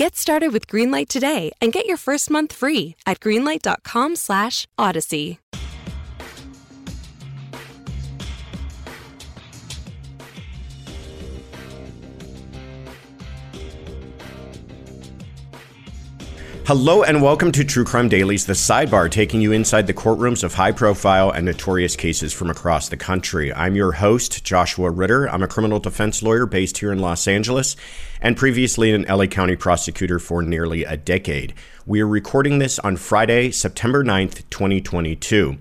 Get started with Greenlight today and get your first month free at greenlight.com/odyssey. Hello and welcome to True Crime Daily's The Sidebar, taking you inside the courtrooms of high profile and notorious cases from across the country. I'm your host, Joshua Ritter. I'm a criminal defense lawyer based here in Los Angeles and previously an LA County prosecutor for nearly a decade. We are recording this on Friday, September 9th, 2022.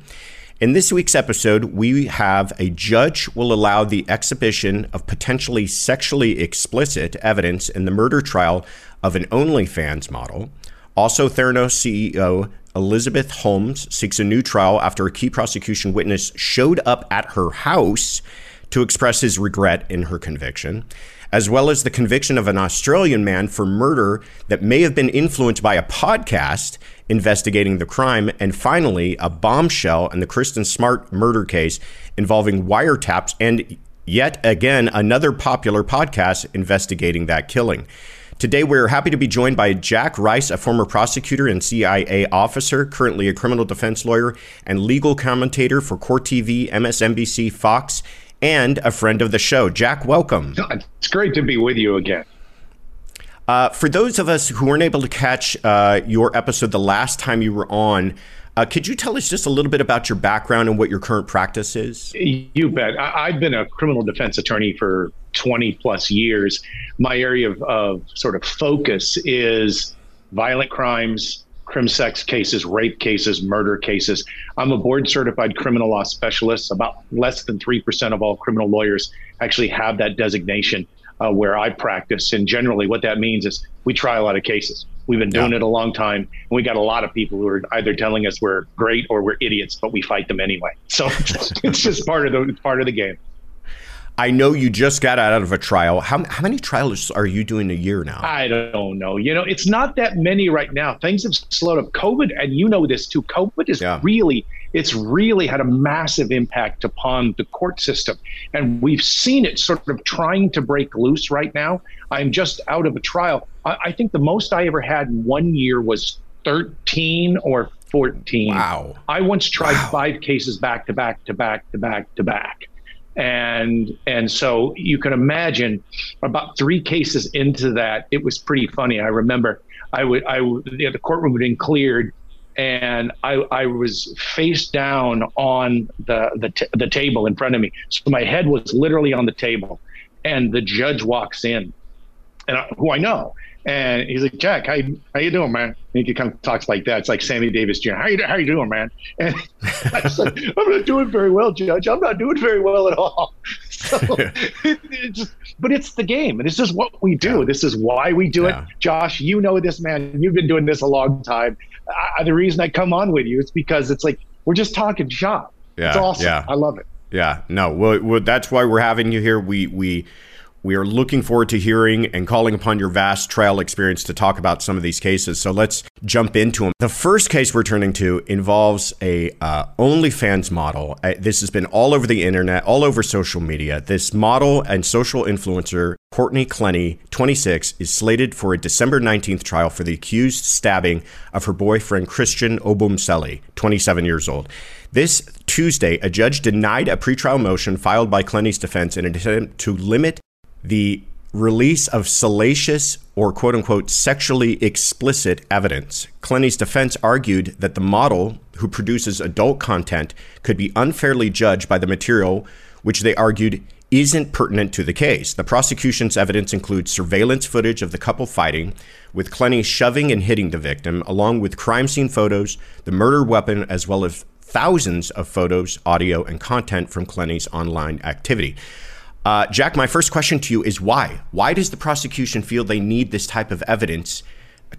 In this week's episode, we have a judge will allow the exhibition of potentially sexually explicit evidence in the murder trial of an OnlyFans model. Also, Theranos CEO Elizabeth Holmes seeks a new trial after a key prosecution witness showed up at her house to express his regret in her conviction, as well as the conviction of an Australian man for murder that may have been influenced by a podcast investigating the crime, and finally, a bombshell in the Kristin Smart murder case involving wiretaps and yet again another popular podcast investigating that killing. Today, we're happy to be joined by Jack Rice, a former prosecutor and CIA officer, currently a criminal defense lawyer and legal commentator for Court TV, MSNBC, Fox, and a friend of the show. Jack, welcome. It's great to be with you again. Uh, for those of us who weren't able to catch uh, your episode the last time you were on, uh, could you tell us just a little bit about your background and what your current practice is? You bet. I- have been a criminal defense attorney for 20 plus years. My area of, of sort of focus is violent crimes, crim sex cases, rape cases, murder cases. I'm a board certified criminal law specialist. About less than 3% of all criminal lawyers actually have that designation uh, where I practice. And generally, what that means is we try a lot of cases. We've been doing yeah. it a long time, and we got a lot of people who are either telling us we're great or we're idiots, but we fight them anyway. So it's just part of the part of the game. I know you just got out of a trial. How, how many trials are you doing a year now? I don't know. You know, it's not that many right now. Things have slowed up. COVID, and you know this too. COVID is yeah. really, it's really had a massive impact upon the court system. And we've seen it sort of trying to break loose right now. I'm just out of a trial. I, I think the most I ever had in one year was 13 or 14. Wow. I once tried wow. five cases back to back to back to back to back and and so you can imagine about three cases into that it was pretty funny. I remember i would i know, the courtroom had been cleared and I, I was face down on the the, t- the table in front of me. So my head was literally on the table and the judge walks in and I, who i know and he's like, Jack, how you, how you doing, man? And he kind of talks like that. It's like Sammy Davis Jr. How you, how you doing, man? And I said, I'm not doing very well, Judge. I'm not doing very well at all. So it, it just, but it's the game. And this is what we do. Yeah. This is why we do yeah. it. Josh, you know this, man. You've been doing this a long time. I, the reason I come on with you is because it's like, we're just talking shop. Yeah. It's awesome. Yeah. I love it. Yeah. No, well, well, that's why we're having you here. We, we, we are looking forward to hearing and calling upon your vast trial experience to talk about some of these cases. So let's jump into them. The first case we're turning to involves a uh, OnlyFans model. Uh, this has been all over the internet, all over social media. This model and social influencer, Courtney Clenney, 26, is slated for a December 19th trial for the accused stabbing of her boyfriend Christian Obumseli, 27 years old. This Tuesday, a judge denied a pretrial motion filed by Clenney's defense in an attempt to limit the release of salacious or quote unquote sexually explicit evidence. Clenney's defense argued that the model who produces adult content could be unfairly judged by the material, which they argued isn't pertinent to the case. The prosecution's evidence includes surveillance footage of the couple fighting, with Clenney shoving and hitting the victim, along with crime scene photos, the murder weapon, as well as thousands of photos, audio, and content from Clenney's online activity. Uh, Jack, my first question to you is why? Why does the prosecution feel they need this type of evidence?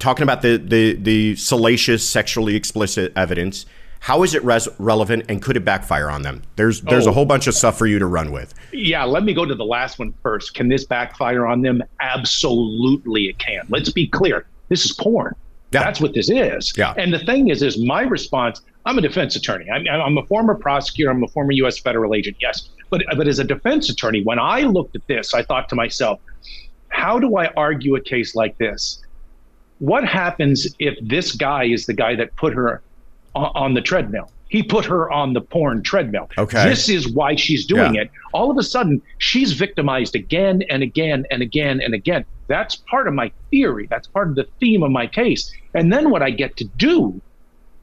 Talking about the the, the salacious, sexually explicit evidence, how is it res- relevant and could it backfire on them? There's there's oh. a whole bunch of stuff for you to run with. Yeah, let me go to the last one first. Can this backfire on them? Absolutely, it can. Let's be clear. This is porn. Yeah. That's what this is. Yeah. And the thing is, is my response. I'm a defense attorney. I'm, I'm a former prosecutor. I'm a former U.S. federal agent. Yes, but but as a defense attorney, when I looked at this, I thought to myself, how do I argue a case like this? What happens if this guy is the guy that put her on, on the treadmill? He put her on the porn treadmill. Okay. This is why she's doing yeah. it. All of a sudden, she's victimized again and again and again and again. That's part of my theory. That's part of the theme of my case. And then what I get to do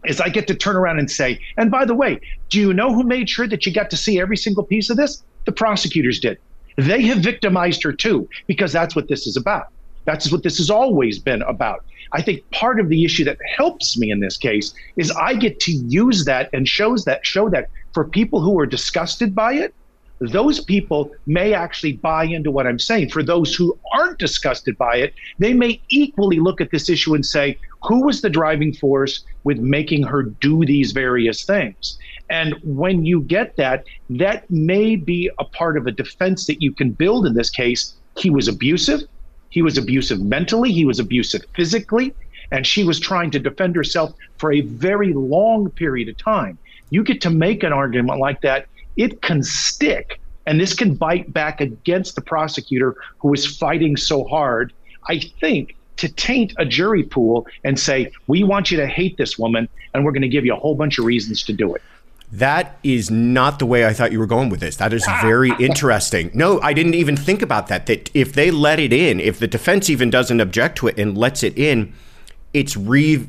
is I get to turn around and say, and by the way, do you know who made sure that you got to see every single piece of this? The prosecutors did. They have victimized her too, because that's what this is about. That's what this has always been about. I think part of the issue that helps me in this case is I get to use that and shows that show that for people who are disgusted by it, those people may actually buy into what I'm saying. For those who aren't disgusted by it, they may equally look at this issue and say, who was the driving force with making her do these various things? And when you get that, that may be a part of a defense that you can build in this case. He was abusive. He was abusive mentally. He was abusive physically. And she was trying to defend herself for a very long period of time. You get to make an argument like that it can stick. And this can bite back against the prosecutor who is fighting so hard, I think, to taint a jury pool and say, we want you to hate this woman, and we're going to give you a whole bunch of reasons to do it. That is not the way I thought you were going with this. That is very interesting. No, I didn't even think about that. That if they let it in, if the defense even doesn't object to it and lets it in, it's re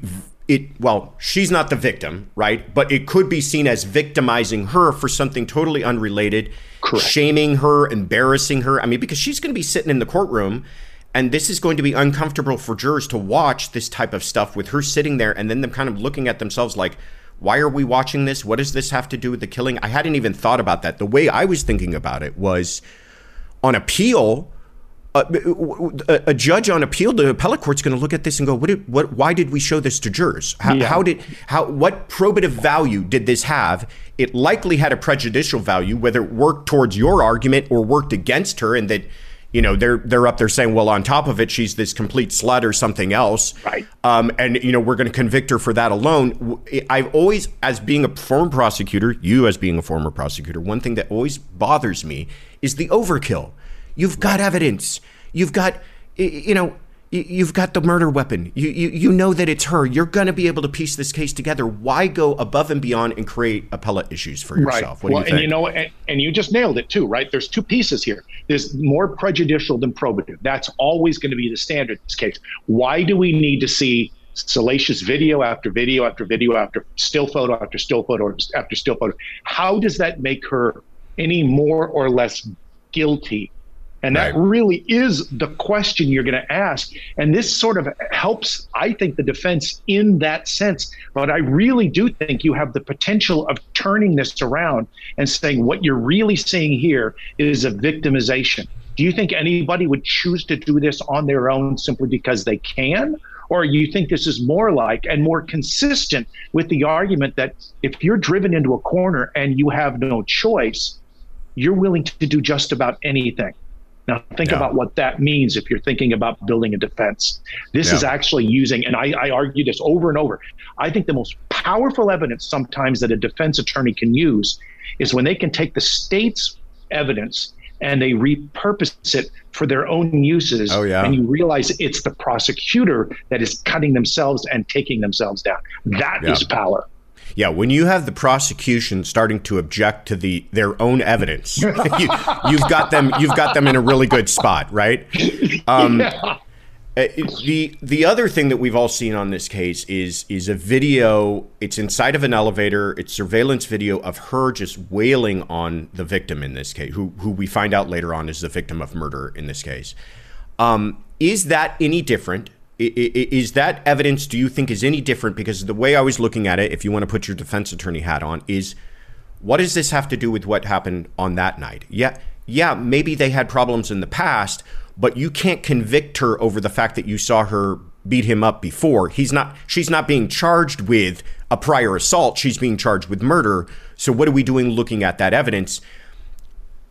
it well she's not the victim right? But it could be seen as victimizing her for something totally unrelated Correct. shaming her embarrassing her. I mean because she's going to be sitting in the courtroom and this is going to be uncomfortable for jurors to watch this type of stuff with her sitting there and then them kind of looking at themselves like why are we watching this? What does this have to do with the killing? I hadn't even thought about that. The way i was thinking about it was on appeal a, a, judge on appeal, the appellate court's going to look at this and go, "What? Did, what? Why did we show this to jurors? How, yeah. how, did? How? What probative value did this have? It likely had a prejudicial value, whether it worked towards your argument or worked against her, and that." You know they're they're up there saying, well, on top of it, she's this complete slut or something else, right? Um, and you know we're going to convict her for that alone. I've always, as being a former prosecutor, you as being a former prosecutor, one thing that always bothers me is the overkill You've got evidence. You've got, you know, you've got the murder weapon. You, you, you know that it's her. You're going to be able to piece this case together. Why go above and beyond and create appellate issues for yourself? Right. well, you and you know, and, and you just nailed it too, right? There's two pieces here. There's more prejudicial than probative. That's always going to be the standard in this case. Why do we need to see salacious video after video after video after still photo after still photo after still photo? How does that make her any more or less guilty and that right. really is the question you're going to ask. And this sort of helps, I think, the defense in that sense. But I really do think you have the potential of turning this around and saying what you're really seeing here is a victimization. Do you think anybody would choose to do this on their own simply because they can? Or you think this is more like and more consistent with the argument that if you're driven into a corner and you have no choice, you're willing to do just about anything. Now, think yeah. about what that means if you're thinking about building a defense. This yeah. is actually using, and I, I argue this over and over. I think the most powerful evidence sometimes that a defense attorney can use is when they can take the state's evidence and they repurpose it for their own uses. Oh, yeah. And you realize it's the prosecutor that is cutting themselves and taking themselves down. That yeah. is power. Yeah, when you have the prosecution starting to object to the their own evidence, you, have got them. You've got them in a really good spot, right? Um, yeah. Uh, the the other thing that we've all seen on this case is is a video. It's inside of an elevator. It's surveillance video of her just wailing on the victim in this case, who who we find out later on is the victim of murder in this case. Um, is that any different? Is that evidence? Do you think is any different? Because the way I was looking at it, if you want to put your defense attorney hat on, is what does this have to do with what happened on that night? Yeah, yeah, maybe they had problems in the past but you can't convict her over the fact that you saw her beat him up before. He's not she's not being charged with a prior assault, she's being charged with murder. So what are we doing looking at that evidence?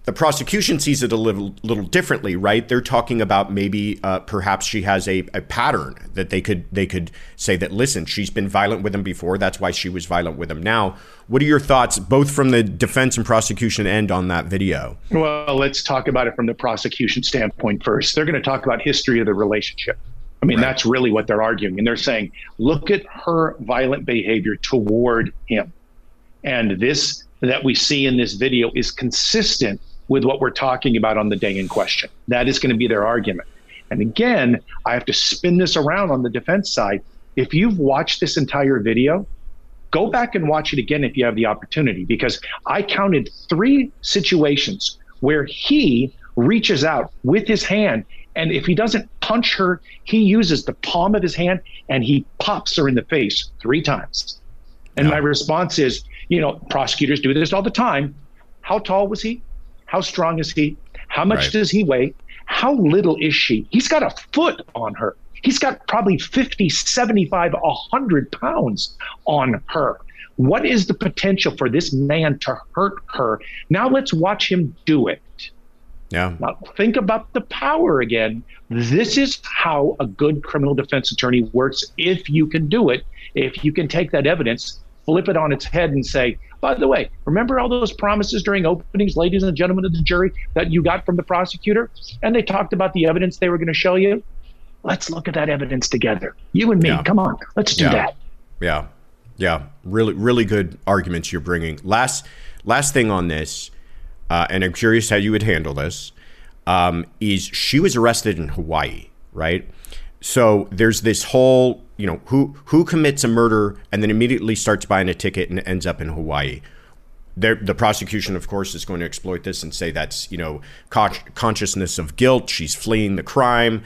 The prosecution sees it a little, little differently, right? They're talking about maybe uh, perhaps she has a, a pattern that they could they could say that listen, she's been violent with him before. That's why she was violent with him now. What are your thoughts, both from the defense and prosecution end, on that video? Well, let's talk about it from the prosecution standpoint first. They're going to talk about history of the relationship. I mean, right. that's really what they're arguing, and they're saying, look at her violent behavior toward him, and this that we see in this video is consistent with what we're talking about on the day in question. That is going to be their argument. And again, I have to spin this around on the defense side. If you've watched this entire video, go back and watch it again if you have the opportunity, because I counted three situations where he reaches out with his hand. And if he doesn't punch her, he uses the palm of his hand and he pops her in the face three times. And yeah. my response is, you know, prosecutors do this all the time. How tall was he? How strong is he? How much right. does he weigh? How little is she? He's got a foot on her. He's got probably 50, 75, 100 pounds on her. What is the potential for this man to hurt her? Now let's watch him do it. Yeah. Now think about the power again. This is how a good criminal defense attorney works if you can do it. If you can take that evidence, flip it on its head and say, by the way, remember all those promises during openings, ladies and gentlemen of the jury, that you got from the prosecutor? And they talked about the evidence they were going to show you. Let's look at that evidence together. You and me, yeah. come on, let's do yeah. that. Yeah. Yeah. Really, really good arguments you're bringing. Last, last thing on this, uh, and I'm curious how you would handle this, um, is she was arrested in Hawaii, right? So there's this whole you know, who who commits a murder and then immediately starts buying a ticket and ends up in Hawaii. The prosecution, of course, is going to exploit this and say that's you know con- consciousness of guilt. She's fleeing the crime.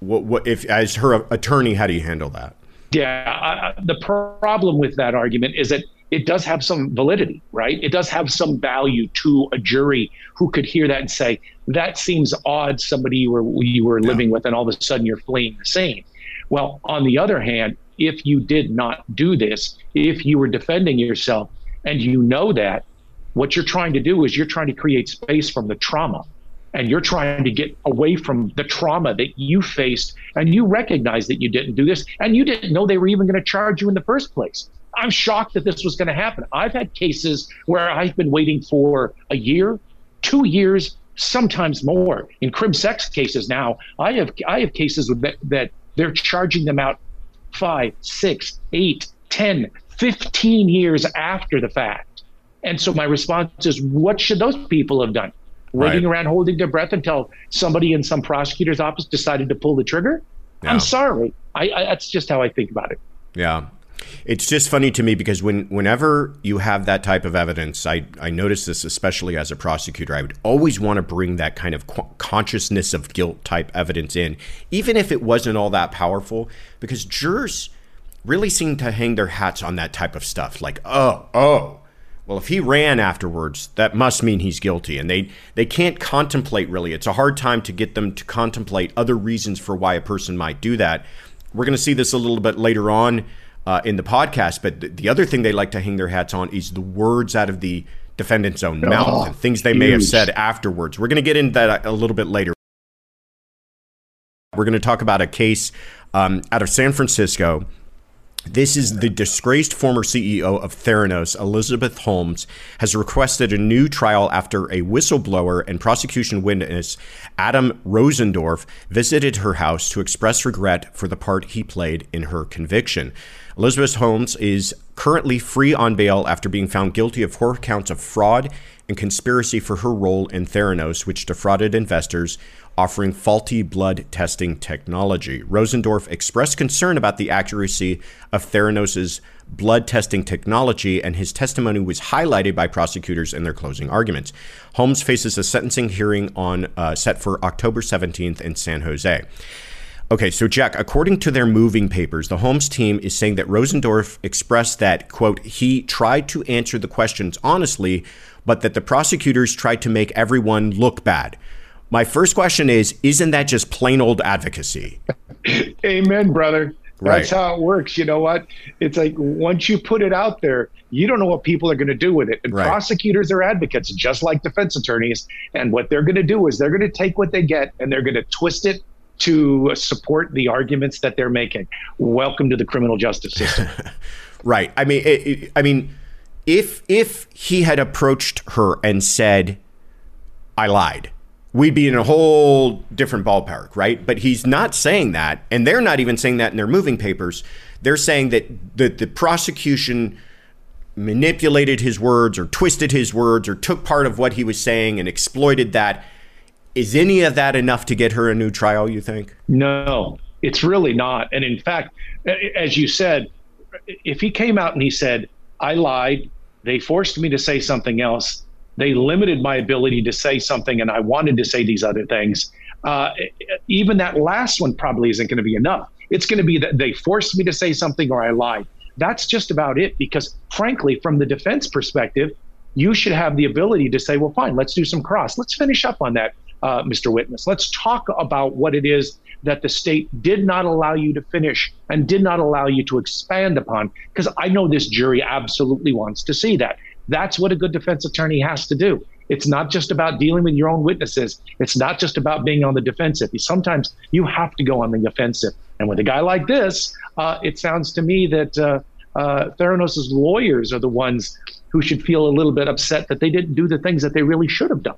What, what if, as her attorney, how do you handle that? Yeah, uh, the problem with that argument is that it does have some validity, right? It does have some value to a jury who could hear that and say, "That seems odd." Somebody you were you were yeah. living with, and all of a sudden you're fleeing the scene. Well, on the other hand, if you did not do this, if you were defending yourself and you know that, what you're trying to do is you're trying to create space from the trauma and you're trying to get away from the trauma that you faced and you recognize that you didn't do this and you didn't know they were even going to charge you in the first place. I'm shocked that this was going to happen. I've had cases where I've been waiting for a year, two years, sometimes more. In crim sex cases now, I have I have cases that that they're charging them out five, six, eight, 10, 15 years after the fact. And so my response is, what should those people have done? Waiting right. around holding their breath until somebody in some prosecutor's office decided to pull the trigger? Yeah. I'm sorry. I, I, that's just how I think about it. Yeah. It's just funny to me because when whenever you have that type of evidence, I I notice this especially as a prosecutor. I would always want to bring that kind of consciousness of guilt type evidence in, even if it wasn't all that powerful, because jurors really seem to hang their hats on that type of stuff. Like, oh, oh, well, if he ran afterwards, that must mean he's guilty, and they they can't contemplate really. It's a hard time to get them to contemplate other reasons for why a person might do that. We're going to see this a little bit later on uh, in the podcast. But the other thing they like to hang their hats on is the words out of the defendant's own oh, mouth and things they huge. may have said afterwards. We're going to get into that a little bit later. We're going to talk about a case um, out of San Francisco this is the disgraced former CEO of Theranos, Elizabeth Holmes, has requested a new trial after a whistleblower and prosecution witness, Adam Rosendorff, visited her house to express regret for the part he played in her conviction. Elizabeth Holmes is currently free on bail after being found guilty of four counts of fraud and conspiracy for her role in Theranos, which defrauded investors offering faulty blood testing technology. Rosendorff expressed concern about the accuracy of Theranos's blood testing technology, and his testimony was highlighted by prosecutors in their closing arguments. Holmes faces a sentencing hearing on uh, set for October 17th in San Jose. Okay, so Jack, according to their moving papers, the Holmes team is saying that Rosendorff expressed that, quote, he tried to answer the questions honestly, but that the prosecutors tried to make everyone look bad. My first question is Isn't that just plain old advocacy? Amen, brother. That's how it works. You know what? It's like once you put it out there, you don't know what people are going to do with it. And right. prosecutors are advocates, just like defense attorneys. And what they're going to do is they're going to take what they get and they're going to twist it to support the arguments that they're making. Welcome to the criminal justice system. right. I mean, it, it, I mean, if if he had approached her and said, "I lied," we'd be in a whole different ballpark, right? But he's not saying that, and they're not even saying that in their moving papers. They're saying that that the prosecution manipulated his words or twisted his words or took part of what he was saying and exploited that is any of that enough to get her a new trial, you think? No, it's really not. And in fact, as you said, if he came out and he said, I lied, they forced me to say something else, they limited my ability to say something, and I wanted to say these other things, uh, even that last one probably isn't going to be enough. It's going to be that they forced me to say something or I lied. That's just about it. Because frankly, from the defense perspective, you should have the ability to say, well, fine, let's do some cross. Let's finish up on that uh, Mr. Witness. Let's talk about what it is that the state did not allow you to finish and did not allow you to expand upon, because I know this jury absolutely wants to see that. That's what a good defense attorney has to do. It's not just about dealing with your own witnesses. It's not just about being on the defensive. Sometimes you have to go on the offensive. And with a guy like this, uh, it sounds to me that uh, uh, Theranos's lawyers are the ones who should feel a little bit upset that they didn't do the things that they really should have done.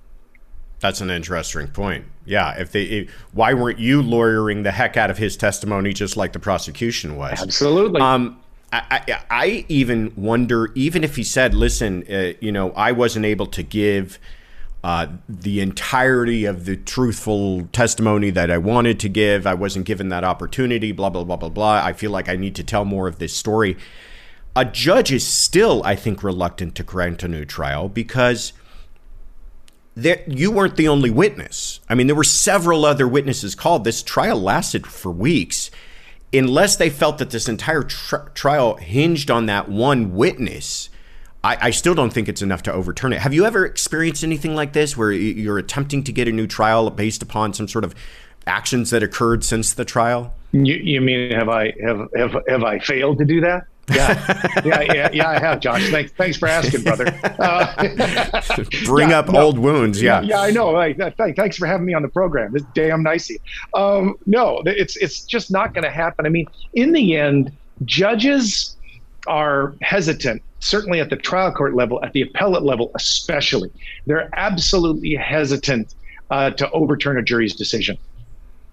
That's an interesting point. Yeah, if they, if, why weren't you lawyering the heck out of his testimony just like the prosecution was? Absolutely. Um, I, I, I even wonder, even if he said, "Listen, uh, you know, I wasn't able to give uh, the entirety of the truthful testimony that I wanted to give. I wasn't given that opportunity. Blah blah blah blah blah. I feel like I need to tell more of this story." A judge is still, I think, reluctant to grant a new trial because you weren't the only witness. I mean, there were several other witnesses called. This trial lasted for weeks. Unless they felt that this entire tri- trial hinged on that one witness, I, I, still don't think it's enough to overturn it. Have you ever experienced anything like this where you're attempting to get a new trial based upon some sort of actions that occurred since the trial? You, you mean have I have, have have I failed to do that? Yeah, yeah, yeah, yeah. I have, Josh. Thanks, thanks for asking, brother. Uh, Bring yeah, up no, old wounds. Yeah, yeah, I know. Like, thanks for having me on the program. It's damn nice. Um, no, it's it's just not going to happen. I mean, in the end, judges are hesitant. Certainly at the trial court level, at the appellate level, especially, they're absolutely hesitant uh, to overturn a jury's decision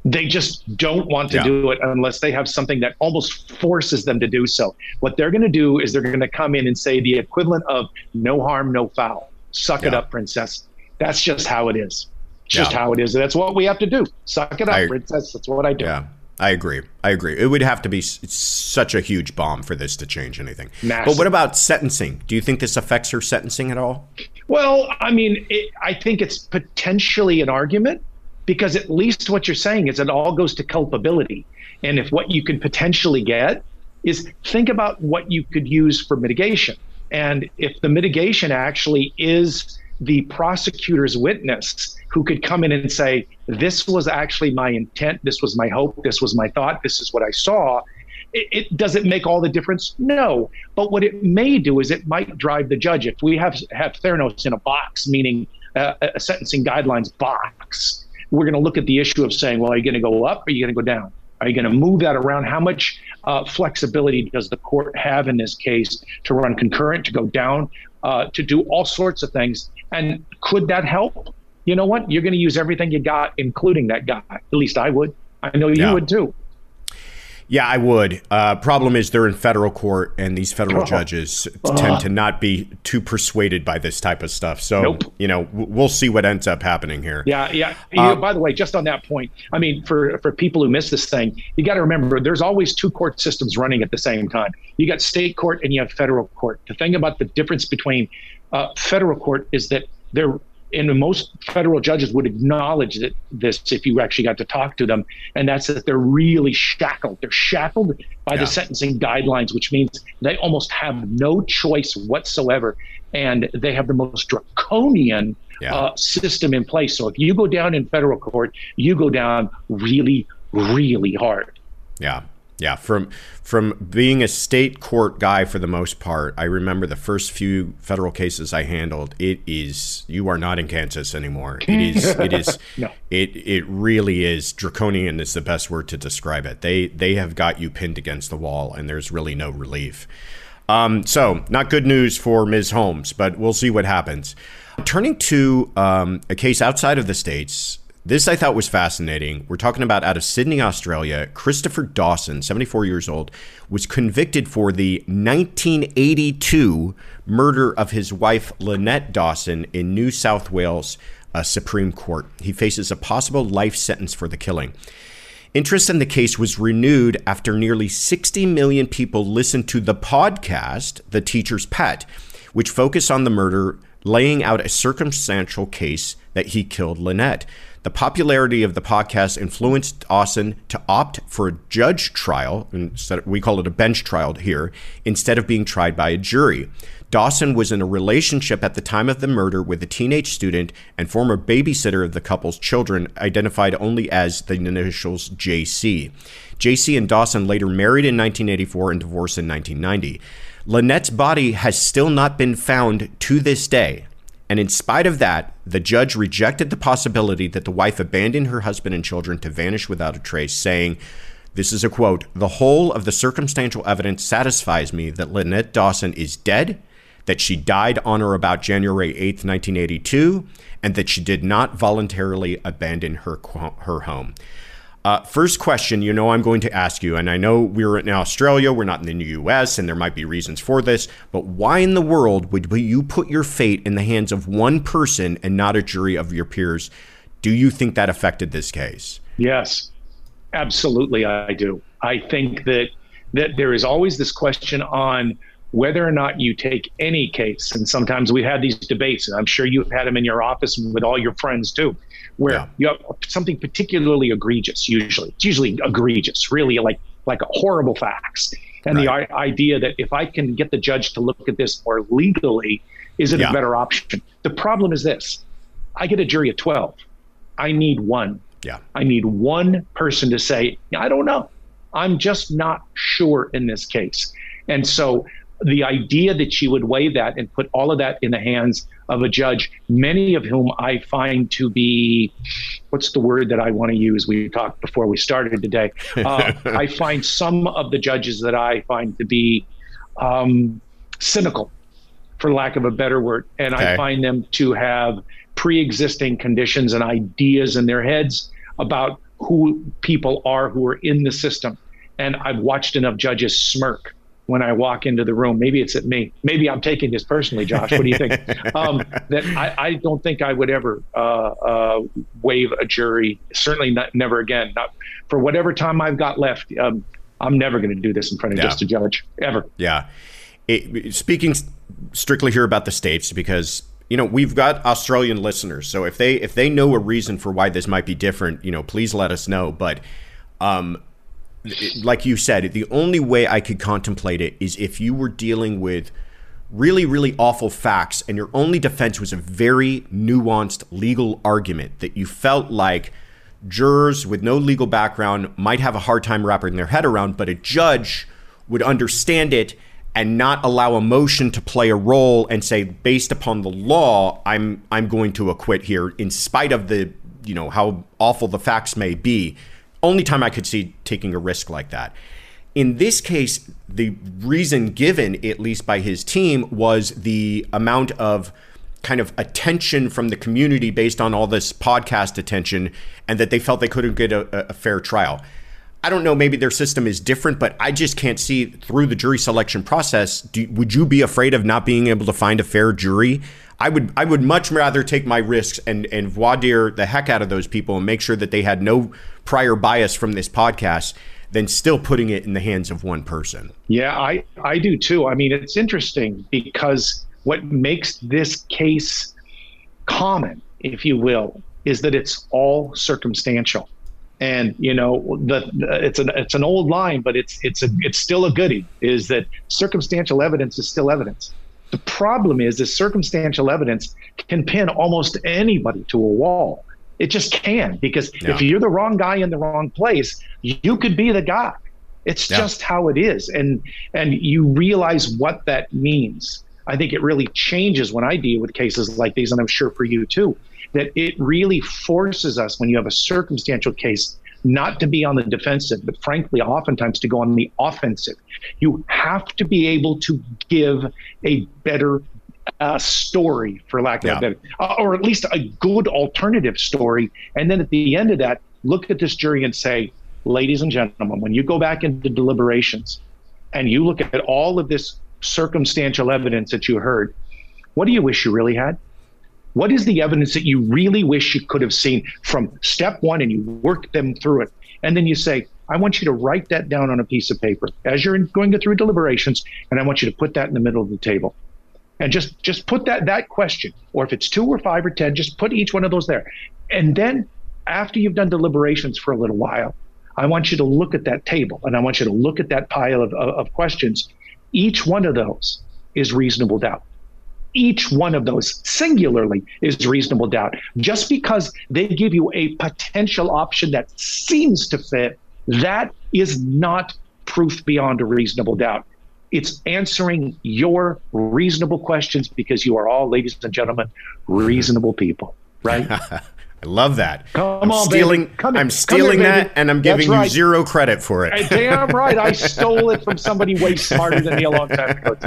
they just don't want to yeah. do it unless they have something that almost forces them to do so. What they're going to do is they're going to come in and say the equivalent of no harm, no foul. Suck yeah. it up, princess. That's just how it is. Just yeah. how it is. That's what we have to do. Suck it up, I, princess. That's what I do. Yeah. I agree. I agree. It would have to be such a huge bomb for this to change anything. Massive. But what about sentencing? Do you think this affects her sentencing at all? Well, I mean, it, I think it's potentially an argument because at least what you're saying is it all goes to culpability. And if what you can potentially get is think about what you could use for mitigation. And if the mitigation actually is the prosecutor's witness who could come in and say, This was actually my intent, this was my hope, this was my thought, this is what I saw. It, it does it make all the difference? No. But what it may do is it might drive the judge. If we have have Theranos in a box, meaning uh, a sentencing guidelines box, we're going to look at the issue of saying, well, are you going to go up? Or are you going to go down? Are you going to move that around? How much uh, flexibility does the court have in this case to run concurrent, to go down, uh, to do all sorts of things? And could that help? You know what? You're going to use everything you got, including that guy. At least I would. I know you yeah. would too. Yeah, I would. Uh, problem is they're in federal court, and these federal oh. judges uh. tend to not be too persuaded by this type of stuff. So, nope. you know, we'll see what ends up happening here. Yeah, yeah. Uh, by the way, just on that point, I mean, for for people who miss this thing, you got to remember there's always two court systems running at the same time. You got state court and you have federal court. The thing about the difference between uh, federal court is that they're and most federal judges would acknowledge that this if you actually got to talk to them, and that's that they're really shackled. They're shackled by yeah. the sentencing guidelines, which means they almost have no choice whatsoever, and they have the most draconian yeah. uh, system in place. So if you go down in federal court, you go down really, really hard. Yeah. Yeah, from from being a state court guy for the most part, I remember the first few federal cases I handled. It is you are not in Kansas anymore. It is it is no. it it really is draconian is the best word to describe it. They they have got you pinned against the wall, and there's really no relief. Um, so not good news for Ms. Holmes, but we'll see what happens. Turning to um, a case outside of the states, this I thought was fascinating. We're talking about out of Sydney, Australia. Christopher Dawson, 74 years old, was convicted for the 1982 murder of his wife, Lynette Dawson, in New South Wales uh, Supreme Court. He faces a possible life sentence for the killing. Interest in the case was renewed after nearly 60 million people listened to the podcast, The Teacher's Pet, which focused on the murder, laying out a circumstantial case that he killed Lynette. The popularity of the podcast influenced Dawson to opt for a judge trial, instead we call it a bench trial here, instead of being tried by a jury. Dawson was in a relationship at the time of the murder with a teenage student and former babysitter of the couple's children, identified only as the initials JC. JC and Dawson later married in 1984 and divorced in 1990. Lynette's body has still not been found to this day. And in spite of that, the judge rejected the possibility that the wife abandoned her husband and children to vanish without a trace, saying, This is a quote The whole of the circumstantial evidence satisfies me that Lynette Dawson is dead, that she died on or about January 8, 1982, and that she did not voluntarily abandon her, her home. Uh, first question, you know, I'm going to ask you, and I know we're in Australia, we're not in the US, and there might be reasons for this, but why in the world would you put your fate in the hands of one person and not a jury of your peers? Do you think that affected this case? Yes, absolutely, I do. I think that that there is always this question on whether or not you take any case, and sometimes we have had these debates, and I'm sure you've had them in your office and with all your friends too where yeah. you have something particularly egregious. Usually, it's usually egregious, really like like horrible facts. And right. the idea that if I can get the judge to look at this more legally, is it yeah. a better option? The problem is this: I get a jury of twelve. I need one. Yeah. I need one person to say, I don't know. I'm just not sure in this case. And so the idea that you would weigh that and put all of that in the hands of a judge, many of whom I find to be, what's the word that I want to use? We talked before we started today. Uh, I find some of the judges that I find to be um, cynical, for lack of a better word. And okay. I find them to have pre existing conditions and ideas in their heads about who people are who are in the system. And I've watched enough judges smirk when I walk into the room. Maybe it's at me. Maybe I'm taking this personally, Josh. What do you think? um, that I, I, don't think I would ever uh, uh, waive a jury. Certainly not, never again. Not for whatever time I've got left. Um, I'm never going to do this in front of yeah. just a judge ever. Yeah. It, speaking strictly here about the states, because you know we've got Australian listeners, so if they if they know a reason for why this might be different, you know, please let us know. But um, like you said, the only way I could contemplate it is if you were dealing with really, really awful facts and your only defense was a very nuanced legal argument that you felt like jurors with no legal background might have a hard time wrapping their head around, but a judge would understand it and not allow emotion to play a role and say based upon the law I'm I'm going to acquit here in spite of the you know how awful the facts may be only time I could see taking a risk like that. In this case, the reason given, at least by his team, was the amount of kind of attention from the community based on all this podcast attention, and that they felt they couldn't get a, a fair trial. I don't know, maybe their system is different, but I just can't see through the jury selection process. Do, would you be afraid of not being able to find a fair jury? I would I would much rather take my risks and and voir dire the heck out of those people and make sure that they had no prior bias from this podcast than still putting it in the hands of one person. Yeah, I I do too. I mean, it's interesting because what makes this case common, if you will, is that it's all circumstantial and you know the, the, it's an it's an old line but it's it's a it's still a goodie is that circumstantial evidence is still evidence the problem is that circumstantial evidence can pin almost anybody to a wall it just can because yeah. if you're the wrong guy in the wrong place you could be the guy it's yeah. just how it is and and you realize what that means i think it really changes when i deal with cases like these and i'm sure for you too that it really forces us when you have a circumstantial case not to be on the defensive, but frankly, oftentimes to go on the offensive. You have to be able to give a better uh, story, for lack of yeah. a better, uh, or at least a good alternative story. And then at the end of that, look at this jury and say, ladies and gentlemen, when you go back into deliberations and you look at all of this circumstantial evidence that you heard, what do you wish you really had? What is the evidence that you really wish you could have seen from step one and you work them through it? And then you say, I want you to write that down on a piece of paper as you're going through deliberations, and I want you to put that in the middle of the table. And just just put that that question, or if it's two or five or ten, just put each one of those there. And then after you've done deliberations for a little while, I want you to look at that table and I want you to look at that pile of, of, of questions. Each one of those is reasonable doubt each one of those singularly is reasonable doubt. Just because they give you a potential option that seems to fit, that is not proof beyond a reasonable doubt. It's answering your reasonable questions because you are all, ladies and gentlemen, reasonable people, right? I love that. Come I'm on, stealing, baby. Come I'm stealing here, that, and I'm giving right. you zero credit for it. Damn right, I stole it from somebody way smarter than me a long time ago.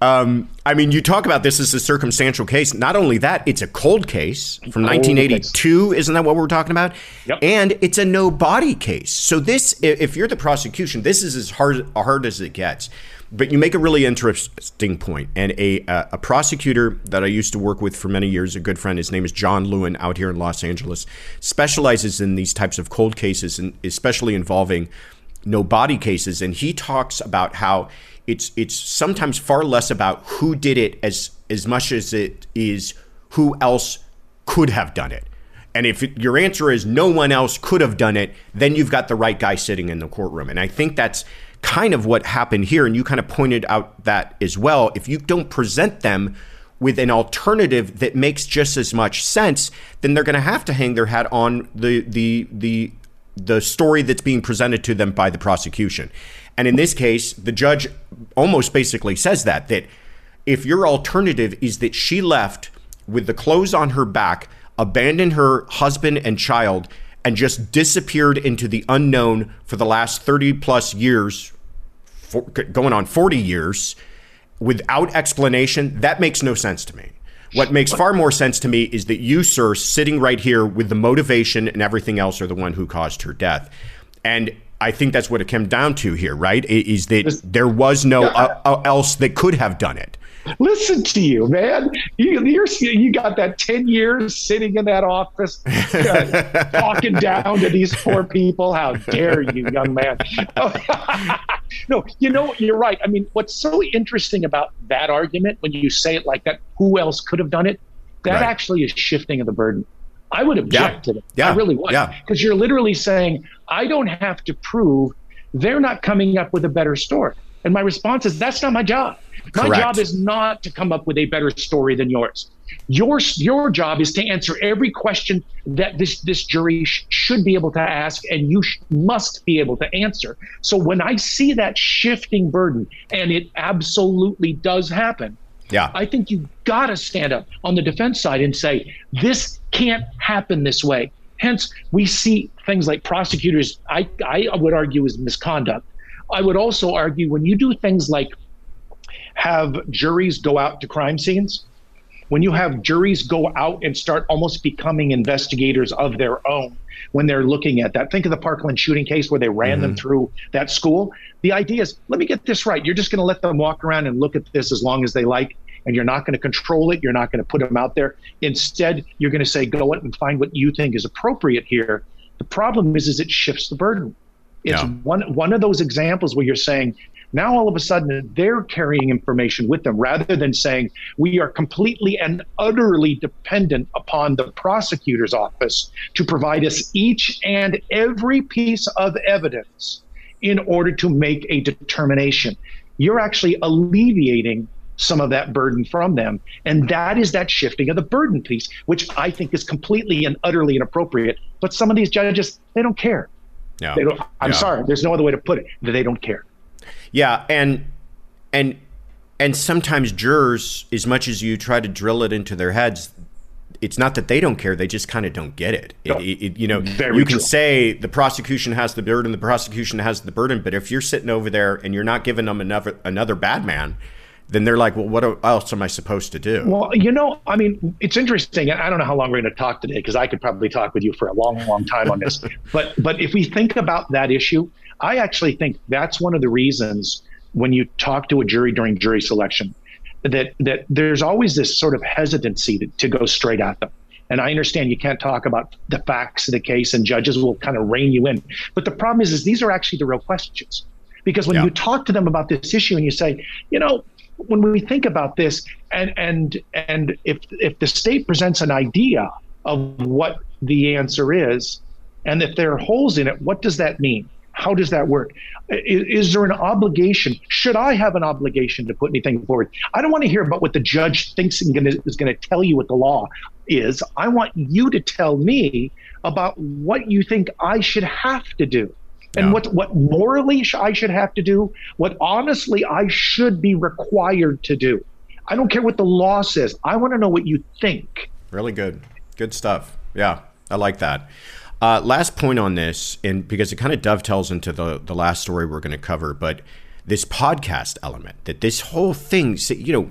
Um, I mean, you talk about this as a circumstantial case. Not only that, it's a cold case from cold 1982. Case. Isn't that what we're talking about? Yep. And it's a no body case. So this, if you're the prosecution, this is as hard hard as it gets. But you make a really interesting point, and a uh, a prosecutor that I used to work with for many years, a good friend, his name is John Lewin, out here in Los Angeles, specializes in these types of cold cases, and especially involving no body cases. And he talks about how it's it's sometimes far less about who did it as as much as it is who else could have done it. And if your answer is no one else could have done it, then you've got the right guy sitting in the courtroom. And I think that's kind of what happened here. And you kind of pointed out that as well. If you don't present them with an alternative that makes just as much sense, then they're going to have to hang their hat on the the the the story that's being presented to them by the prosecution. And in this case, the judge almost basically says that that if your alternative is that she left with the clothes on her back, abandoned her husband and child, and just disappeared into the unknown for the last 30 plus years, for, going on 40 years, without explanation, that makes no sense to me. What makes far more sense to me is that you, sir, sitting right here with the motivation and everything else, are the one who caused her death. And I think that's what it came down to here, right? Is that there was no uh, uh, else that could have done it. Listen to you, man. You, you're, you got that 10 years sitting in that office uh, talking down to these poor people. How dare you, young man? no, you know, you're right. I mean, what's so interesting about that argument when you say it like that, who else could have done it? That right. actually is shifting of the burden. I would object yeah. to that. Yeah. I really would. Yeah. Because you're literally saying, I don't have to prove they're not coming up with a better story. And my response is, that's not my job. My Correct. job is not to come up with a better story than yours. Your your job is to answer every question that this this jury sh- should be able to ask, and you sh- must be able to answer. So when I see that shifting burden, and it absolutely does happen, yeah, I think you got to stand up on the defense side and say this can't happen this way. Hence, we see things like prosecutors. I I would argue is misconduct. I would also argue when you do things like have juries go out to crime scenes when you have juries go out and start almost becoming investigators of their own when they're looking at that. Think of the Parkland shooting case where they ran mm-hmm. them through that school. The idea is, let me get this right. You're just going to let them walk around and look at this as long as they like, and you're not going to control it. You're not going to put them out there. Instead, you're going to say, go out and find what you think is appropriate here. The problem is, is it shifts the burden. It's yeah. one one of those examples where you're saying, now, all of a sudden, they're carrying information with them rather than saying we are completely and utterly dependent upon the prosecutor's office to provide us each and every piece of evidence in order to make a determination. You're actually alleviating some of that burden from them. And that is that shifting of the burden piece, which I think is completely and utterly inappropriate. But some of these judges, they don't care. Yeah. They don't, I'm yeah. sorry, there's no other way to put it. They don't care. Yeah, and and and sometimes jurors, as much as you try to drill it into their heads, it's not that they don't care; they just kind of don't get it. it, it you know, Very you can say the prosecution has the burden, the prosecution has the burden, but if you're sitting over there and you're not giving them another another bad man, then they're like, well, what else am I supposed to do? Well, you know, I mean, it's interesting. I don't know how long we're going to talk today because I could probably talk with you for a long, long time on this. but but if we think about that issue, I actually think that's one of the reasons when you talk to a jury during jury selection that that there's always this sort of hesitancy to, to go straight at them. And I understand you can't talk about the facts of the case and judges will kind of rein you in. But the problem is, is these are actually the real questions. Because when yeah. you talk to them about this issue and you say, you know, when we think about this and and and if if the state presents an idea of what the answer is and if there are holes in it, what does that mean? How does that work? Is, is, there an obligation? Should I have an obligation to put anything forward? I don't want to hear about what the judge thinks is going to tell you what the law is. I want you to tell me about what you think I should have to do. And yeah. what, what morally I should have to do, what honestly I should be required to do. I don't care what the law says. I want to know what you think. Really good. Good stuff. Yeah, I like that. Uh, last point on this, and because it kind of dovetails into the the last story we're going to cover, but this podcast element that this whole thing, you know,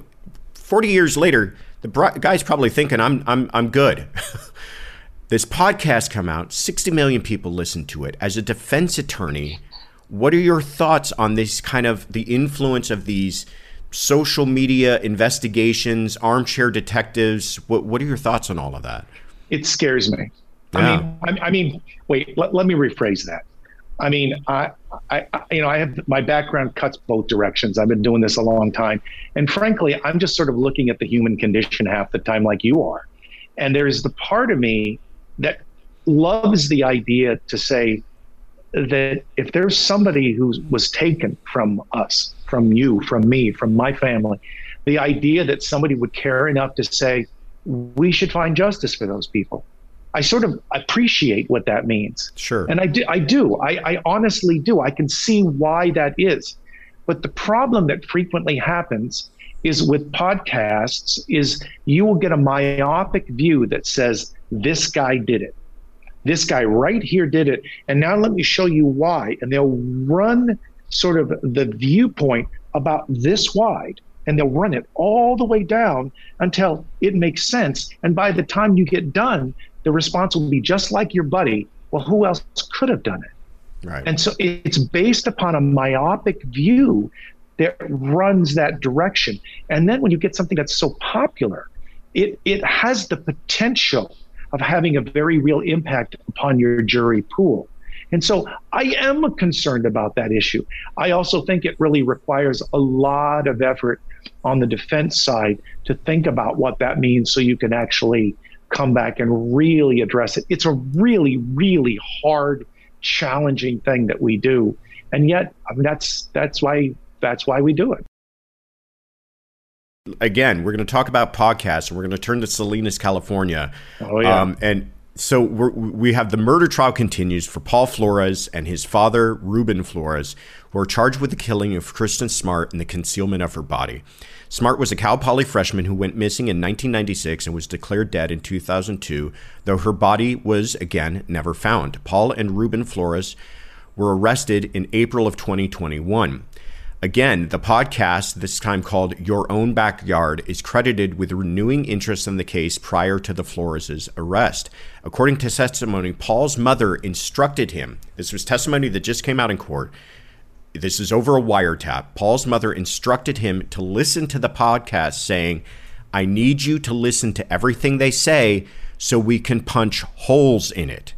forty years later, the guy's probably thinking, "I'm I'm I'm good." this podcast come out, sixty million people listen to it. As a defense attorney, what are your thoughts on this kind of the influence of these? social media investigations, armchair detectives. What what are your thoughts on all of that? It scares me. I mean, I, I, mean, wait. Let, let me rephrase that. I mean, I, I, you know, I have my background cuts both directions. I've been doing this a long time, and frankly, I'm just sort of looking at the human condition half the time, like you are. And there's the part of me that loves the idea to say that if there's somebody who was taken from us, from you, from me, from my family, the idea that somebody would care enough to say we should find justice for those people I sort of appreciate what that means. Sure. And I do. I do. I, I honestly do. I can see why that is. But the problem that frequently happens is with podcasts is you will get a myopic view that says this guy did it. This guy right here did it. And now let me show you why. And they'll run sort of the viewpoint about this wide and they'll run it all the way down until it makes sense. And by the time you get done, the response will be just like your buddy. Well, who else could have done it? Right. And so it's based upon a myopic view that runs that direction. And then when you get something that's so popular, it, it has the potential of having a very real impact upon your jury pool. And so I am concerned about that issue. I also think it really requires a lot of effort on the defense side to think about what that means so you can actually come back and really address it. It's a really, really hard, challenging thing that we do, and yet I mean, that's that's why that's why we do it. Again, we're going to talk about podcasts, and we're going to turn to Salinas, California. Oh yeah, um, and so we have the murder trial continues for Paul Flores and his father, Ruben Flores, who are charged with the killing of Kristin Smart and the concealment of her body. Smart was a Cal Poly freshman who went missing in 1996 and was declared dead in 2002, though her body was, again, never found. Paul and Ruben Flores were arrested in April of 2021. Again, the podcast, this time called Your Own Backyard, is credited with renewing interest in the case prior to the Flores' arrest. According to testimony, Paul's mother instructed him. This was testimony that just came out in court. This is over a wiretap. Paul's mother instructed him to listen to the podcast, saying, I need you to listen to everything they say so we can punch holes in it.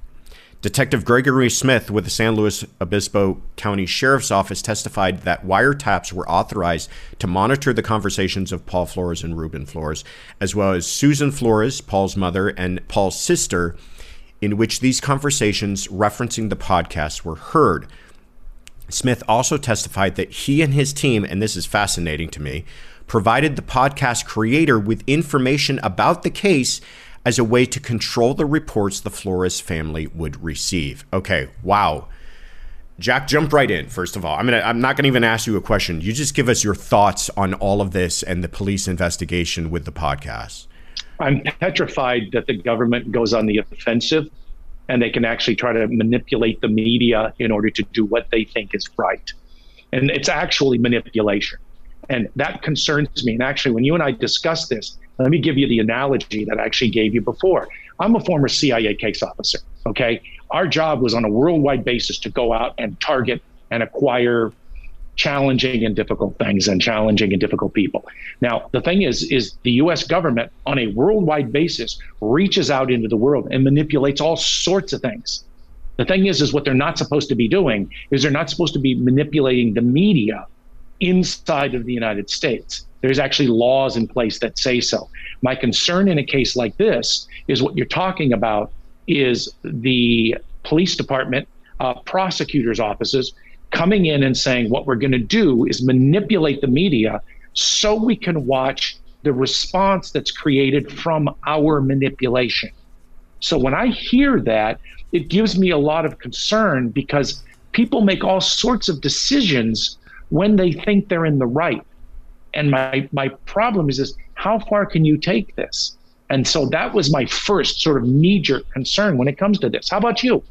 Detective Gregory Smith with the San Luis Obispo County Sheriff's Office testified that wiretaps were authorized to monitor the conversations of Paul Flores and Ruben Flores, as well as Susan Flores, Paul's mother, and Paul's sister, in which these conversations referencing the podcast were heard. Smith also testified that he and his team, and this is fascinating to me, provided the podcast creator with information about the case as a way to control the reports the Flores family would receive. Okay, wow. Jack, jump right in. First of all, I'm gonna. I'm not gonna even ask you a question. You just give us your thoughts on all of this and the police investigation with the podcast. I'm petrified that the government goes on the offensive, and they can actually try to manipulate the media in order to do what they think is right, and it's actually manipulation, and that concerns me. And actually, when you and I discussed this, let me give you the analogy that I actually gave you before. I'm a former CIA case officer. Okay. Our job was on a worldwide basis to go out and target and acquire challenging and difficult things and challenging and difficult people. Now, the thing is, is the US government on a worldwide basis reaches out into the world and manipulates all sorts of things. The thing is, is what they're not supposed to be doing is they're not supposed to be manipulating the media inside of the United States. There's actually laws in place that say so. My concern in a case like this is what you're talking about is the police department, uh, prosecutors' offices coming in and saying what we're going to do is manipulate the media so we can watch the response that's created from our manipulation. So when I hear that, it gives me a lot of concern because people make all sorts of decisions when they think they're in the right. And my my problem is this: how far can you take this? And so that was my first sort of knee jerk concern when it comes to this. How about you?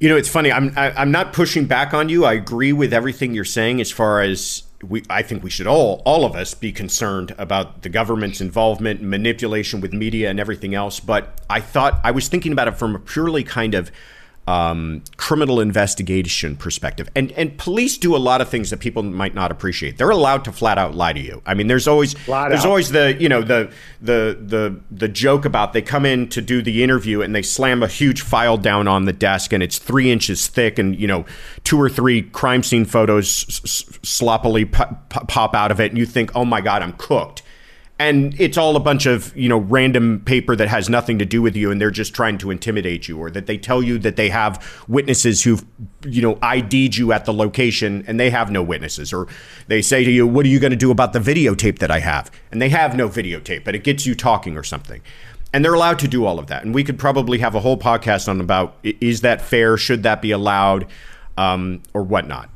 You know, it's funny. I'm I, am i am not pushing back on you. I agree with everything you're saying as far as we. I think we should all all of us be concerned about the government's involvement, manipulation with media, and everything else. But I thought I was thinking about it from a purely kind of um, criminal investigation perspective. And and police do a lot of things that people might not appreciate. They're allowed to flat out lie to you. I mean, there's always flat there's out. always the you know the the the the joke about they come in to do the interview and they slam a huge file down on the desk and it's three inches thick and you know two or three crime scene photos s- sloppily pop, pop out of it and you think, oh my god, I'm cooked and it's all a bunch of you know random paper that has nothing to do with you and they're just trying to intimidate you or that they tell you that they have witnesses who've you know ID'd you at the location and they have no witnesses. Or they say to you what are you going to do about the videotape that I have? And they have no videotape but it gets you talking or something. And they're allowed to do all of that. And we could probably have a whole podcast on about is that fair? Should that be allowed? Um, or whatnot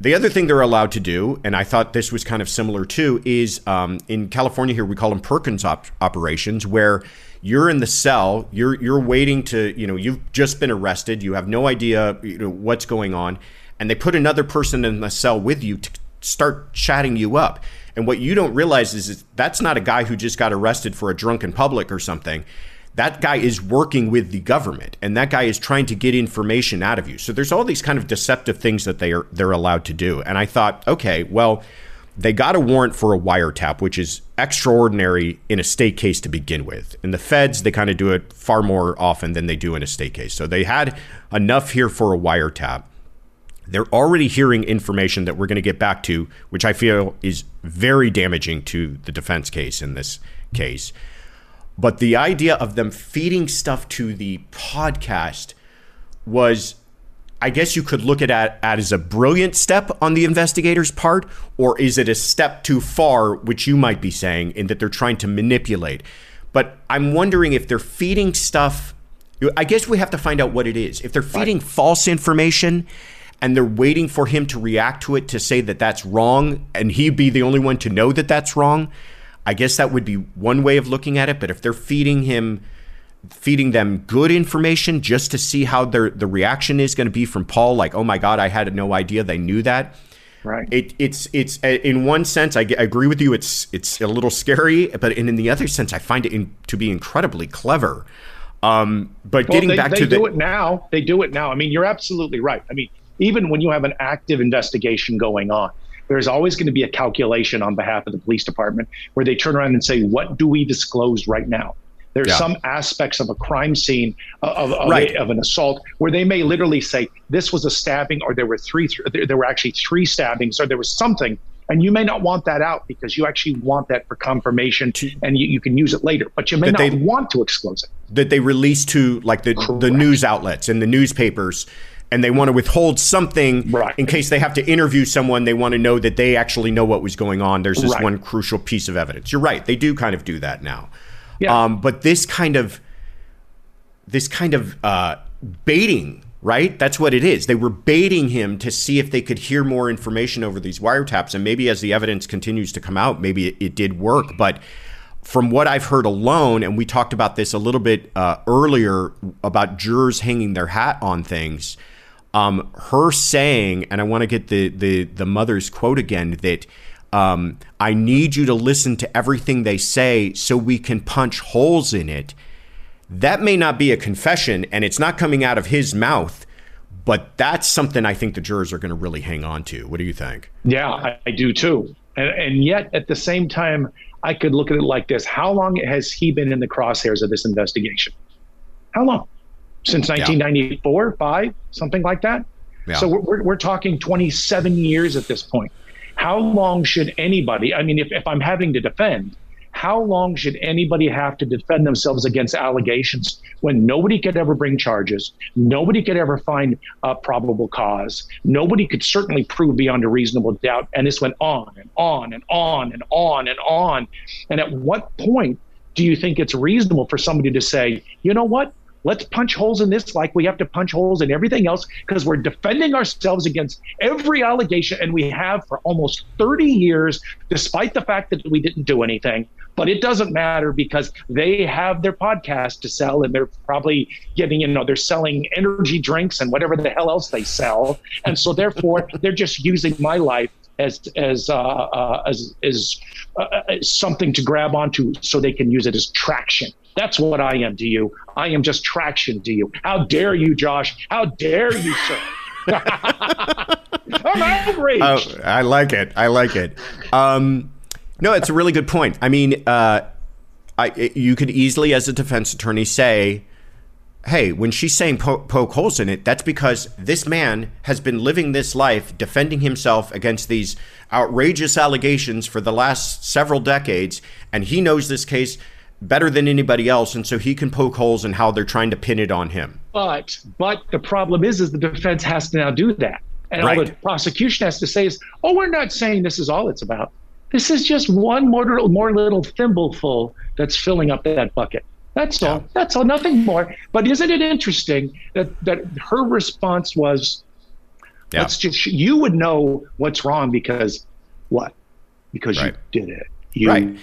the other thing they're allowed to do, and I thought this was kind of similar too, is um, in California here we call them Perkins op- operations, where you're in the cell, you're you're waiting to, you know, you've just been arrested, you have no idea, you know, what's going on, and they put another person in the cell with you to start chatting you up. And what you don't realize is, is that's not a guy who just got arrested for a drunken public or something that guy is working with the government and that guy is trying to get information out of you. So there's all these kind of deceptive things that they are they're allowed to do. And I thought, okay, well, they got a warrant for a wiretap, which is extraordinary in a state case to begin with. In the feds, they kind of do it far more often than they do in a state case. So they had enough here for a wiretap. They're already hearing information that we're going to get back to, which I feel is very damaging to the defense case in this case. But the idea of them feeding stuff to the podcast was, I guess you could look at it as a brilliant step on the investigator's part, or is it a step too far, which you might be saying, in that they're trying to manipulate? But I'm wondering if they're feeding stuff. I guess we have to find out what it is. If they're feeding right. false information and they're waiting for him to react to it to say that that's wrong, and he'd be the only one to know that that's wrong, I guess that would be one way of looking at it. But if they're feeding him, feeding them good information just to see how their the reaction is going to be from Paul, like, oh my God, I had no idea they knew that. Right. It, it's it's uh, in one sense I, I, agree with you. It's it's a little scary, but in, in the other sense I find it in, to be incredibly clever. Um, but well, getting they, back they to do the, it now, they do it now. I mean, you're absolutely right. I mean, even when you have an active investigation going on, there's always going to be a calculation on behalf of the police department where they turn around and say, "What do we disclose right now?" There's yeah. some aspects of a crime scene uh, of, of, right. a, of, an assault where they may literally say this was a stabbing, or there were three, th- there were actually three stabbings, or there was something, and you may not want that out because you actually want that for confirmation, and you, you can use it later, but you may not they, want to expose it. That they release to like the Correct. the news outlets and the newspapers and they want to withhold something right. in case they have to interview someone. They want to know that they actually know what was going on. There's this right. one crucial piece of evidence. You're right. They do kind of do that now. Yeah. Um, but this kind of this kind of uh, baiting, right? That's what it is. They were baiting him to see if they could hear more information over these wiretaps, and maybe as the evidence continues to come out, maybe it, it did work. But from what I've heard alone, and we talked about this a little bit uh, earlier about jurors hanging their hat on things. Um, her saying, and I want to get the the the mother's quote again that um, I need you to listen to everything they say so we can punch holes in it. That may not be a confession and it's not coming out of his mouth, but that's something I think the jurors are going to really hang on to. What do you think? Yeah, I, I do too. And, and yet at the same time, I could look at it like this How long has he been in the crosshairs of this investigation? How long? Since 1994, yeah. five, something like that? Yeah. So we're, we're talking 27 years at this point. How long should anybody, I mean, if, if I'm having to defend, how long should anybody have to defend themselves against allegations when nobody could ever bring charges? Nobody could ever find a probable cause. Nobody could certainly prove beyond a reasonable doubt. And this went on and on and on and on and on. And at what point do you think it's reasonable for somebody to say, you know what? Let's punch holes in this like we have to punch holes in everything else because we're defending ourselves against every allegation. And we have for almost 30 years, despite the fact that we didn't do anything. But it doesn't matter because they have their podcast to sell and they're probably getting, you know, they're selling energy drinks and whatever the hell else they sell. And so therefore, they're just using my life as as uh, uh, as as, uh, as something to grab onto so they can use it as traction. That's what I am to you. I am just traction to you. How dare you, Josh? How dare you, sir? I'm angry. Oh, I like it. I like it. Um, no, it's a really good point. I mean, uh, I, you could easily, as a defense attorney, say, hey, when she's saying po- poke holes in it, that's because this man has been living this life defending himself against these outrageous allegations for the last several decades, and he knows this case better than anybody else, and so he can poke holes in how they're trying to pin it on him. But but the problem is, is the defense has to now do that, and right. all the prosecution has to say is, oh, we're not saying this is all it's about. This is just one more, more little thimbleful that's filling up that bucket. That's all. That's all. Nothing more. But isn't it interesting that that her response was, yeah. "Let's just you would know what's wrong because what? Because right. you did it. You right.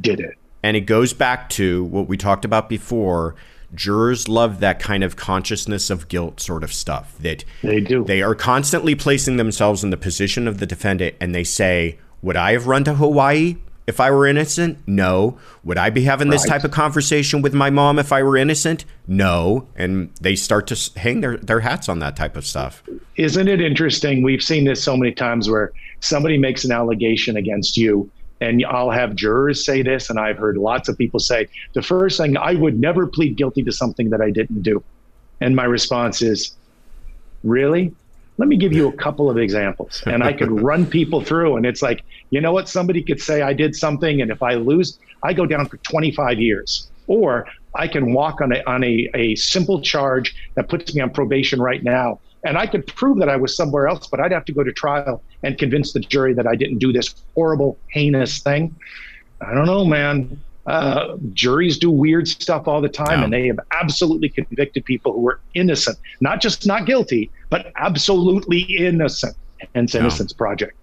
did it." And it goes back to what we talked about before. Jurors love that kind of consciousness of guilt sort of stuff. That they do. They are constantly placing themselves in the position of the defendant and they say, Would I have run to Hawaii if I were innocent? No. Would I be having this right. type of conversation with my mom if I were innocent? No. And they start to hang their, their hats on that type of stuff. Isn't it interesting? We've seen this so many times where somebody makes an allegation against you and I'll have jurors say this, and I've heard lots of people say the first thing I would never plead guilty to something that I didn't do. And my response is, really? Let me give you a couple of examples. And I could run people through, and it's like, you know what? Somebody could say I did something, and if I lose, I go down for 25 years. Or I can walk on a on a, a simple charge that puts me on probation right now and I could prove that I was somewhere else, but I'd have to go to trial and convince the jury that I didn't do this horrible, heinous thing. I don't know, man. Uh, juries do weird stuff all the time, and they have absolutely convicted people who were innocent, not just not guilty, but absolutely innocent. Hence, Innocence Project.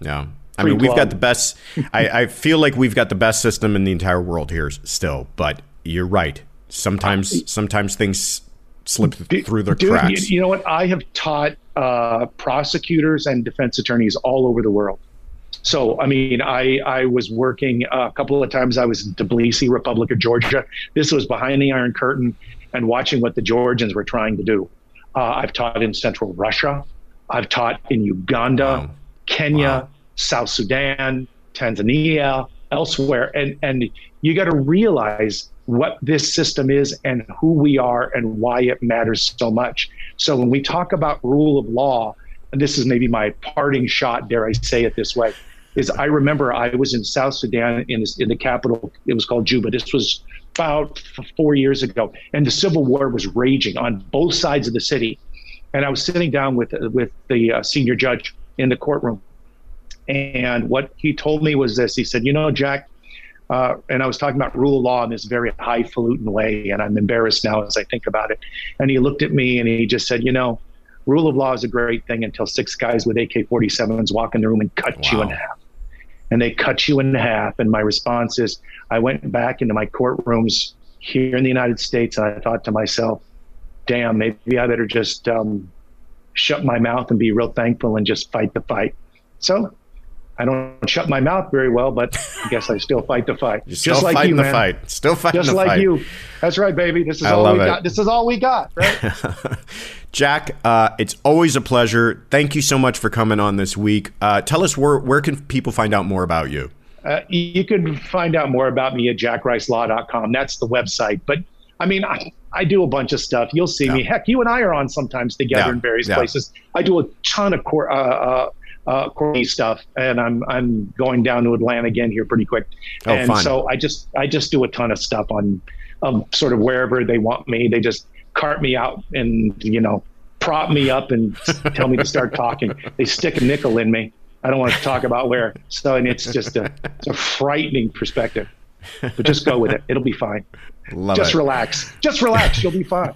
Yeah. I mean, we've got the best. I, I feel like we've got the best system in the entire world here still, but you're right. Sometimes, sometimes things slip through the Dude, cracks. You, you know what? I have taught uh, prosecutors and defense attorneys all over the world. So, I mean, I, I was working uh, a couple of times. I was in Tbilisi, Republic of Georgia. This was behind the Iron Curtain and watching what the Georgians were trying to do. Uh, I've taught in Central Russia. I've taught in Uganda, wow. Kenya, wow. South Sudan, Tanzania, elsewhere. And, and you got to realize what this system is and who we are and why it matters so much. So when we talk about rule of law, and this is maybe my parting shot, dare I say it this way, is I remember I was in South Sudan in, in the capital. It was called Juba. This was about four years ago, and the civil war was raging on both sides of the city. And I was sitting down with with the uh, senior judge in the courtroom, and what he told me was this: He said, "You know, Jack." Uh, and I was talking about rule of law in this very highfalutin way, and I'm embarrassed now as I think about it. And he looked at me and he just said, "You know, rule of law is a great thing until six guys with AK-47s walk in the room and cut wow. you in half." And they cut you in half. And my response is, I went back into my courtrooms here in the United States, and I thought to myself, damn, maybe I better just um, shut my mouth and be real thankful and just fight the fight. So I don't shut my mouth very well, but I guess I still fight the fight. You're just like you, the man. fight. Still fighting just the like fight. Just like you. That's right, baby. This is I all we it. got. This is all we got, right? Jack, uh, it's always a pleasure. Thank you so much for coming on this week. Uh, tell us where where can people find out more about you? Uh, you can find out more about me at jackricelaw.com. That's the website. But I mean, I, I do a bunch of stuff. You'll see yeah. me. Heck, you and I are on sometimes together yeah. in various yeah. places. I do a ton of core. Uh, uh, stuff, and I'm I'm going down to Atlanta again here pretty quick. Oh, and fun. so I just I just do a ton of stuff on um, sort of wherever they want me. They just cart me out and you know prop me up and tell me to start talking. They stick a nickel in me. I don't want to talk about where. So and it's just a, it's a frightening perspective. But just go with it. It'll be fine. Love just it. relax. Just relax. You'll be fine.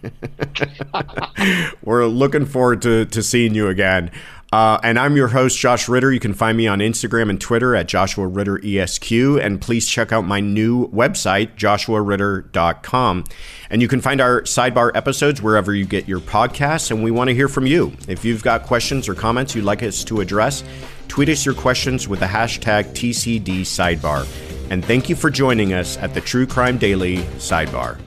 We're looking forward to, to seeing you again. Uh, and I'm your host, Josh Ritter. You can find me on Instagram and Twitter at Joshua Ritter ESQ. And please check out my new website, joshuaritter.com. And you can find our sidebar episodes wherever you get your podcasts. And we want to hear from you. If you've got questions or comments you'd like us to address, tweet us your questions with the hashtag TCD Sidebar. And thank you for joining us at the True Crime Daily Sidebar.